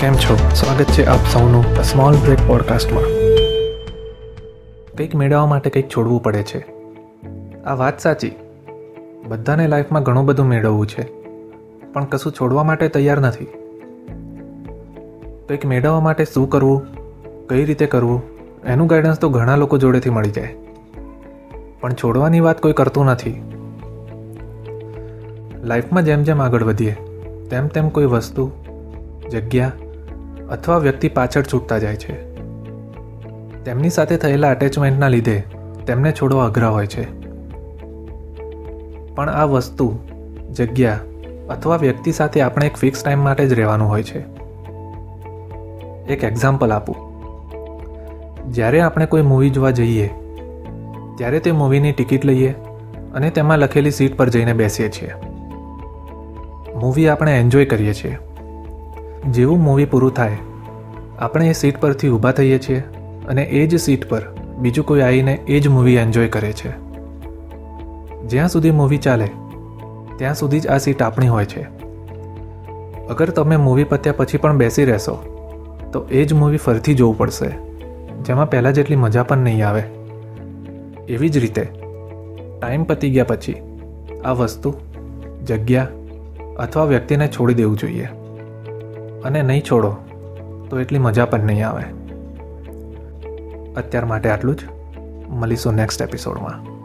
કેમ છો? સ્વાગત છે આપ સૌનું સ્મોલ બ્રેક પોડકાસ્ટમાં કંઈક મેળવવા માટે કંઈક છોડવું પડે છે. આ વાત સાચી. બધાને લાઈફમાં ઘણું બધું મેળવવું છે. પણ કશું છોડવા માટે તૈયાર નથી. કંઈક મેળવવા માટે શું કરવું? કઈ રીતે કરવું? એનું ગાઈડન્સ તો ઘણા લોકો જોડેથી મળી જાય. પણ છોડવાની વાત કોઈ કરતું નથી. લાઈફમાં જેમ જેમ આગળ વધીએ, તેમ તેમ કોઈ વસ્તુ, જગ્યા અથવા વ્યક્તિ પાછળ છૂટતા જાય છે. તેમની સાથે થયેલા અટેચમેન્ટના લીધે તેમને છોડવા અઘરા હોય છે. પણ આ વસ્તુ, જગ્યા અથવા વ્યક્તિ સાથે આપણે એક ફિક્સ ટાઈમ માટે જ રહેવાનું હોય છે. એક એક્ઝામ્પલ આપું. જ્યારે આપણે કોઈ મૂવી જોવા જઈએ, ત્યારે તે મૂવીની ટિકિટ લઈએ અને તેમાં લખેલી સીટ પર જઈને બેસીએ છીએ. મૂવી આપણે એન્જોય કરીએ છીએ. જેવું મૂવી પૂરું થાય, આપણે એ સીટ પરથી ઊભા થઈએ છીએ અને એ જ સીટ પર બીજું કોઈ આવીને એ જ મૂવી એન્જોય કરે છે. જ્યાં સુધી મૂવી ચાલે, ત્યાં સુધી જ આ સીટ આપણી હોય છે. અગર તમે મૂવી પત્યા પછી પણ બેસી રહેશો, તો એ જ મૂવી ફરીથી જોવું પડશે, જેમાં પહેલાં જેટલી મજા પણ નહીં આવે. એવી જ રીતે ટાઈમ પતી ગયા પછી, આ વસ્તુ, જગ્યા અથવા વ્યક્તિને છોડી દેવું જોઈએ. અને નહીં છોડો, તો એટલી મજા પણ નહીં આવે. અત્યાર માટે આટલું જ. મળીશું નેક્સ્ટ એપિસોડમાં